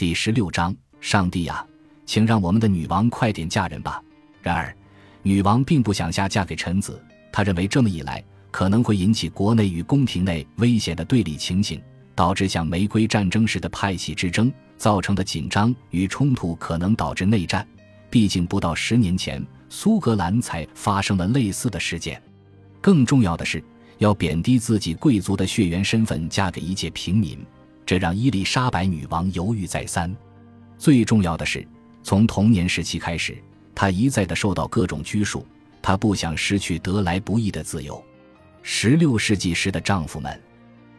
第十六章，上帝呀，请让我们的女王快点嫁人吧。然而，女王并不想下嫁给臣子，她认为这么一来可能会引起国内与宫廷内危险的对立情形，导致像玫瑰战争时的派系之争造成的紧张与冲突可能导致内战。毕竟，不到十年前，苏格兰才发生了类似的事件。更重要的是，要贬低自己贵族的血缘身份，嫁给一介平民，这让伊丽莎白女王犹豫再三。最重要的是，从童年时期开始，她一再的受到各种拘束，她不想失去得来不易的自由。十六世纪时的丈夫们，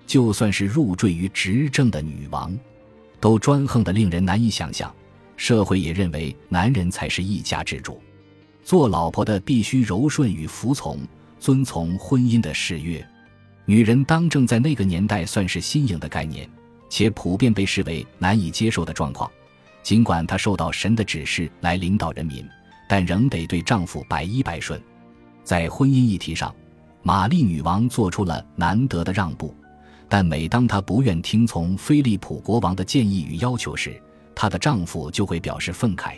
就算是入赘于执政的女王，都专横的令人难以想象。社会也认为男人才是一家之主，做老婆的必须柔顺与服从。遵从婚姻的誓约，女人当政在那个年代算是新颖的概念，且普遍被视为难以接受的状况。尽管她受到神的指示来领导人民，但仍得对丈夫百依百顺。在婚姻议题上，玛丽女王做出了难得的让步，但每当她不愿听从菲利普国王的建议与要求时，她的丈夫就会表示愤慨。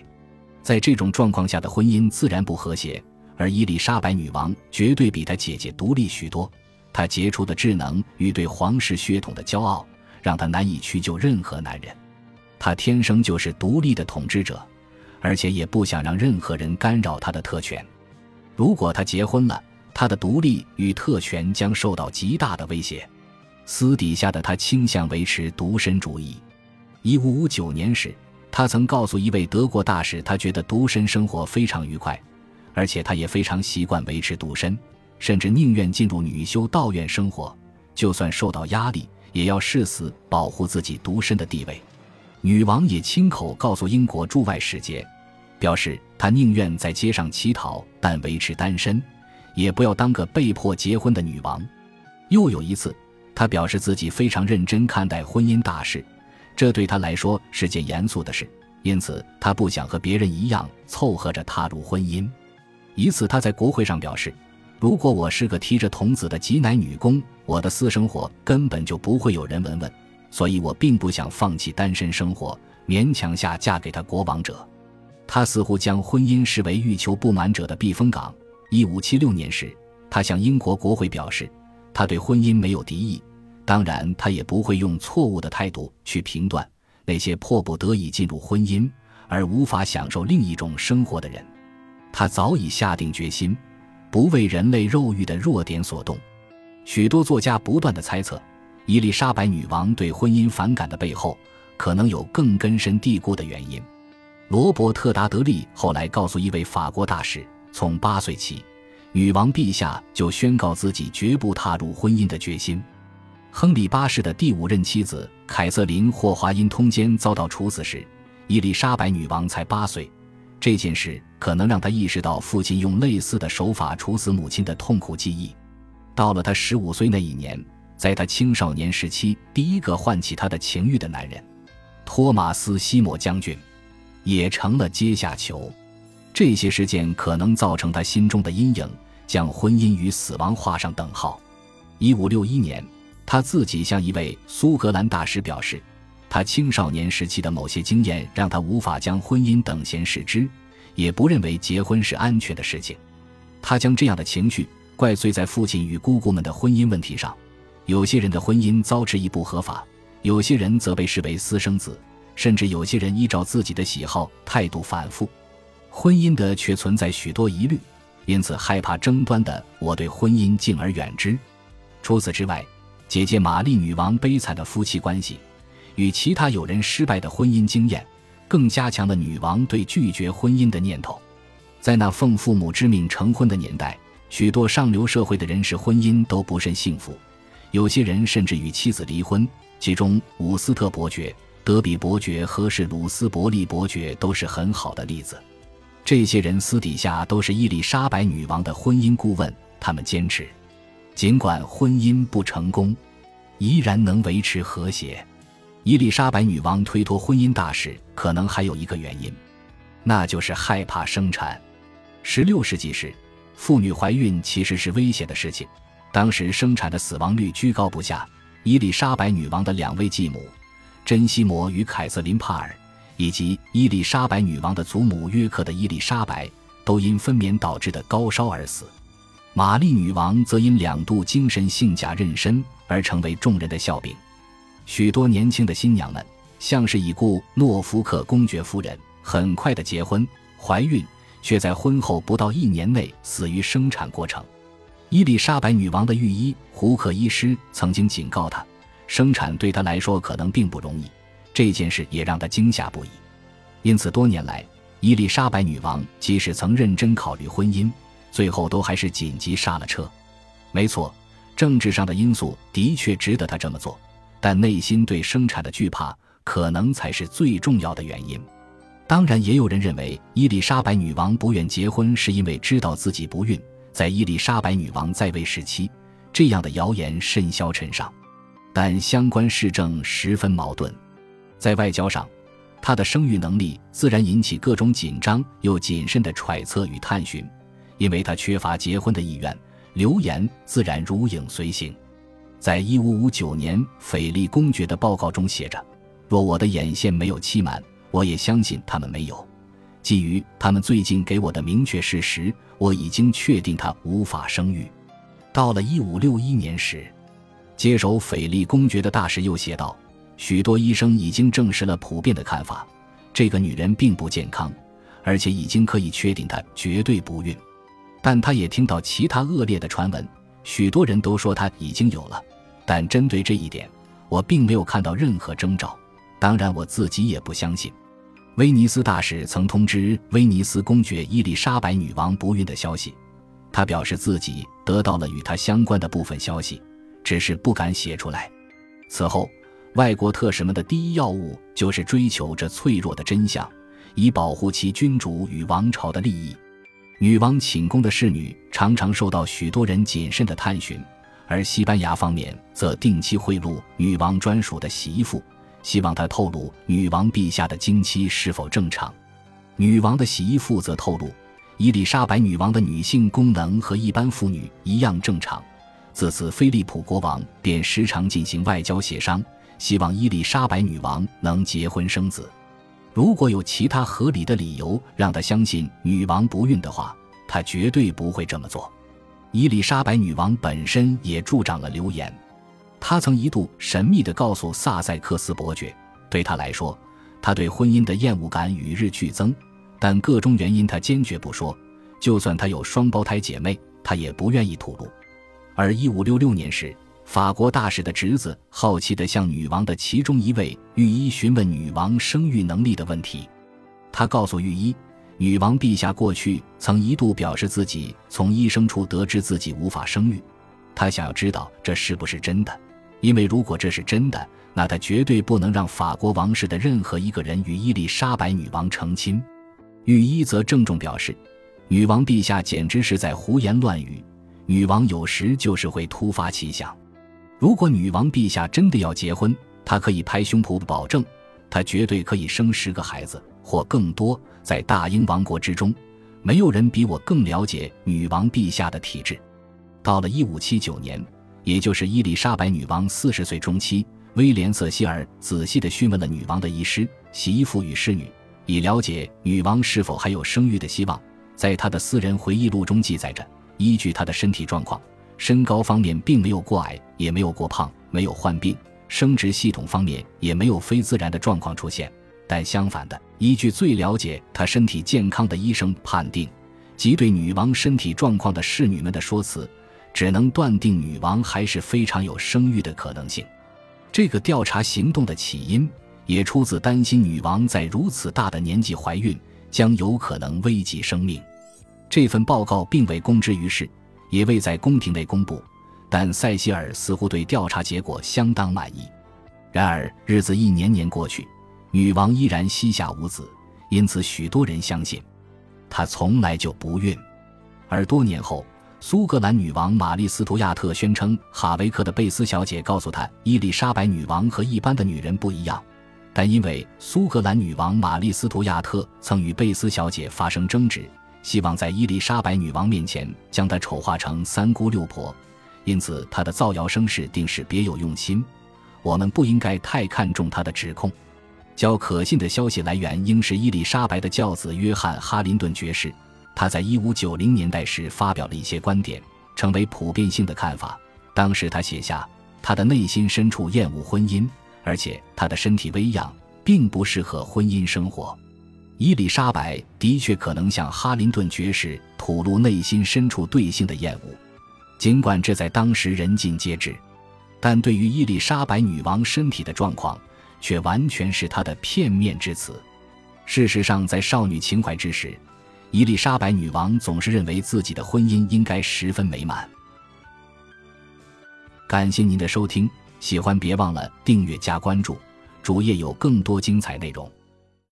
在这种状况下的婚姻自然不和谐。而伊丽莎白女王绝对比她姐姐独立许多，她杰出的智能与对皇室血统的骄傲，让他难以屈就任何男人。他天生就是独立的统治者，而且也不想让任何人干扰他的特权。如果他结婚了，他的独立与特权将受到极大的威胁。私底下的他倾向维持独身主义。一五五九年时，他曾告诉一位德国大使，他觉得独身生活非常愉快。而且他也非常习惯维持独身，甚至宁愿进入女修道院生活，就算受到压力，也要誓死保护自己独身的地位。女王也亲口告诉英国驻外使节，表示她宁愿在街上乞讨，但维持单身，也不要当个被迫结婚的女王。又有一次，她表示自己非常认真看待婚姻大事，这对她来说是件严肃的事，因此她不想和别人一样凑合着踏入婚姻。一次，她在国会上表示：“如果我是个提着童子的挤奶女工，我的私生活根本就不会有人闻闻。所以我并不想放弃单身生活，勉强下嫁给他国王者。”他似乎将婚姻视为欲求不满者的避风港。一五七六年时，他向英国国会表示，他对婚姻没有敌意，当然，他也不会用错误的态度去评断那些迫不得已进入婚姻而无法享受另一种生活的人。他早已下定决心，不为人类肉欲的弱点所动。许多作家不断的猜测，伊丽莎白女王对婚姻反感的背后，可能有更根深蒂固的原因。罗伯特·达德利后来告诉一位法国大使，从八岁起，女王陛下就宣告自己绝不踏入婚姻的决心。亨利八世的第五任妻子凯瑟琳·霍华因通奸遭到处死时，伊丽莎白女王才八岁。这件事可能让他意识到父亲用类似的手法处死母亲的痛苦记忆。到了他十五岁那一年，在他青少年时期第一个唤起他的情欲的男人——托马斯·西莫将军，也成了阶下囚。这些事件可能造成他心中的阴影，将婚姻与死亡画上等号。一五六一年，他自己向一位苏格兰大使表示。他青少年时期的某些经验让他无法将婚姻等闲视之，也不认为结婚是安全的事情。他将这样的情绪怪罪在父亲与姑姑们的婚姻问题上。有些人的婚姻遭质疑不合法，有些人则被视为私生子，甚至有些人依照自己的喜好态度反复。婚姻的却存在许多疑虑，因此害怕争端的我对婚姻敬而远之。除此之外，姐姐玛丽女王悲惨的夫妻关系。与其他有人失败的婚姻经验，更加强了女王对拒绝婚姻的念头。在那奉父母之命成婚的年代，许多上流社会的人士婚姻都不甚幸福，有些人甚至与妻子离婚。其中，伍斯特伯爵、德比伯爵和是鲁斯伯利伯爵都是很好的例子。这些人私底下都是伊丽莎白女王的婚姻顾问，他们坚持，尽管婚姻不成功，依然能维持和谐。伊丽莎白女王推脱婚姻大事，可能还有一个原因，那就是害怕生产。十六世纪时，妇女怀孕其实是危险的事情，当时生产的死亡率居高不下。伊丽莎白女王的两位继母，珍西摩与凯瑟琳·帕尔，以及伊丽莎白女王的祖母约克的伊丽莎白，都因分娩导致的高烧而死。玛丽女王则因两度精神性假妊娠而成为众人的笑柄。许多年轻的新娘们，像是已故诺福克公爵夫人，很快的结婚、怀孕，却在婚后不到一年内死于生产过程。伊丽莎白女王的御医胡克医师曾经警告她，生产对她来说可能并不容易。这件事也让她惊吓不已。因此，多年来，伊丽莎白女王即使曾认真考虑婚姻，最后都还是紧急刹了车。没错，政治上的因素的确值得她这么做，但内心对生产的惧怕可能才是最重要的原因。当然，也有人认为伊丽莎白女王不愿结婚是因为知道自己不孕。在伊丽莎白女王在位时期，这样的谣言甚嚣尘上，但相关事证十分矛盾。在外交上，她的生育能力自然引起各种紧张又谨慎的揣测与探寻，因为她缺乏结婚的意愿，流言自然如影随形。在一五五九年，斐利公爵的报告中写着：“若我的眼线没有期满，我也相信他们没有。”基于他们最近给我的明确事实，我已经确定她无法生育。到了一五六一年时，接手斐利公爵的大使又写道：“许多医生已经证实了普遍的看法，这个女人并不健康，而且已经可以确定她绝对不孕。但他也听到其他恶劣的传闻，许多人都说她已经有了。但针对这一点，我并没有看到任何征兆。当然，我自己也不相信。”威尼斯大使曾通知威尼斯公爵伊丽莎白女王不孕的消息，他表示自己得到了与他相关的部分消息，只是不敢写出来。此后，外国特使们的第一要务就是追求这脆弱的真相，以保护其君主与王朝的利益。女王寝宫的侍女常常受到许多人谨慎的探寻，而西班牙方面则定期贿赂女王专属的洗衣服。希望他透露女王陛下的经期是否正常。女王的洗衣妇则透露，伊丽莎白女王的女性功能和一般妇女一样正常。自此，菲利普国王便时常进行外交协商，希望伊丽莎白女王能结婚生子。如果有其他合理的理由让他相信女王不孕的话，他绝对不会这么做。伊丽莎白女王本身也助长了流言。她曾一度神秘地告诉萨塞克斯伯爵，对他来说，他对婚姻的厌恶感与日俱增，但各种原因他坚决不说。就算他有双胞胎姐妹，他也不愿意吐露。而一五六六年时，法国大使的侄子好奇地向女王的其中一位御医询问女王生育能力的问题。他告诉御医，女王陛下过去曾一度表示自己从医生处得知自己无法生育，她想要知道这是不是真的。因为如果这是真的，那她绝对不能让法国王室的任何一个人与伊丽莎白女王成亲。御医则郑重表示，女王陛下简直是在胡言乱语。女王有时就是会突发奇想。如果女王陛下真的要结婚，她可以拍胸脯保证，她绝对可以生十个孩子或更多。在大英王国之中，没有人比我更了解女王陛下的体质。到了一五七九年。也就是伊丽莎白女王四十岁中期，威廉·瑟希尔仔细地询问了女王的医师、洗衣服与侍女，以了解女王是否还有生育的希望。在他的私人回忆录中记载着，依据她的身体状况，身高方面并没有过矮，也没有过胖，没有患病；生殖系统方面也没有非自然的状况出现。但相反的，依据最了解她身体健康的医生判定，及对女王身体状况的侍女们的说辞。只能断定女王还是非常有生育的可能性。这个调查行动的起因也出自担心女王在如此大的年纪怀孕将有可能危及生命。这份报告并未公之于世，也未在宫廷内公布，但塞西尔似乎对调查结果相当满意。然而日子一年年过去，女王依然膝下无子，因此许多人相信她从来就不孕。而多年后。苏格兰女王玛丽·斯图亚特宣称，哈维克的贝斯小姐告诉她，伊丽莎白女王和一般的女人不一样。但因为苏格兰女王玛丽·斯图亚特曾与贝斯小姐发生争执，希望在伊丽莎白女王面前将她丑化成三姑六婆，因此她的造谣声势定是别有用心。我们不应该太看重她的指控。较可信的消息来源应是伊丽莎白的教子约翰·哈林顿爵士。他在一五九零年代时发表了一些观点，成为普遍性的看法。当时他写下，他的内心深处厌恶婚姻，而且他的身体微恙，并不适合婚姻生活。伊丽莎白的确可能向哈林顿爵士吐露内心深处对性的厌恶，尽管这在当时人尽皆知。但对于伊丽莎白女王身体的状况，却完全是他的片面之词。事实上，在少女情怀之时，伊丽莎白女王总是认为自己的婚姻应该十分美满。感谢您的收听，喜欢别忘了订阅加关注，主页有更多精彩内容。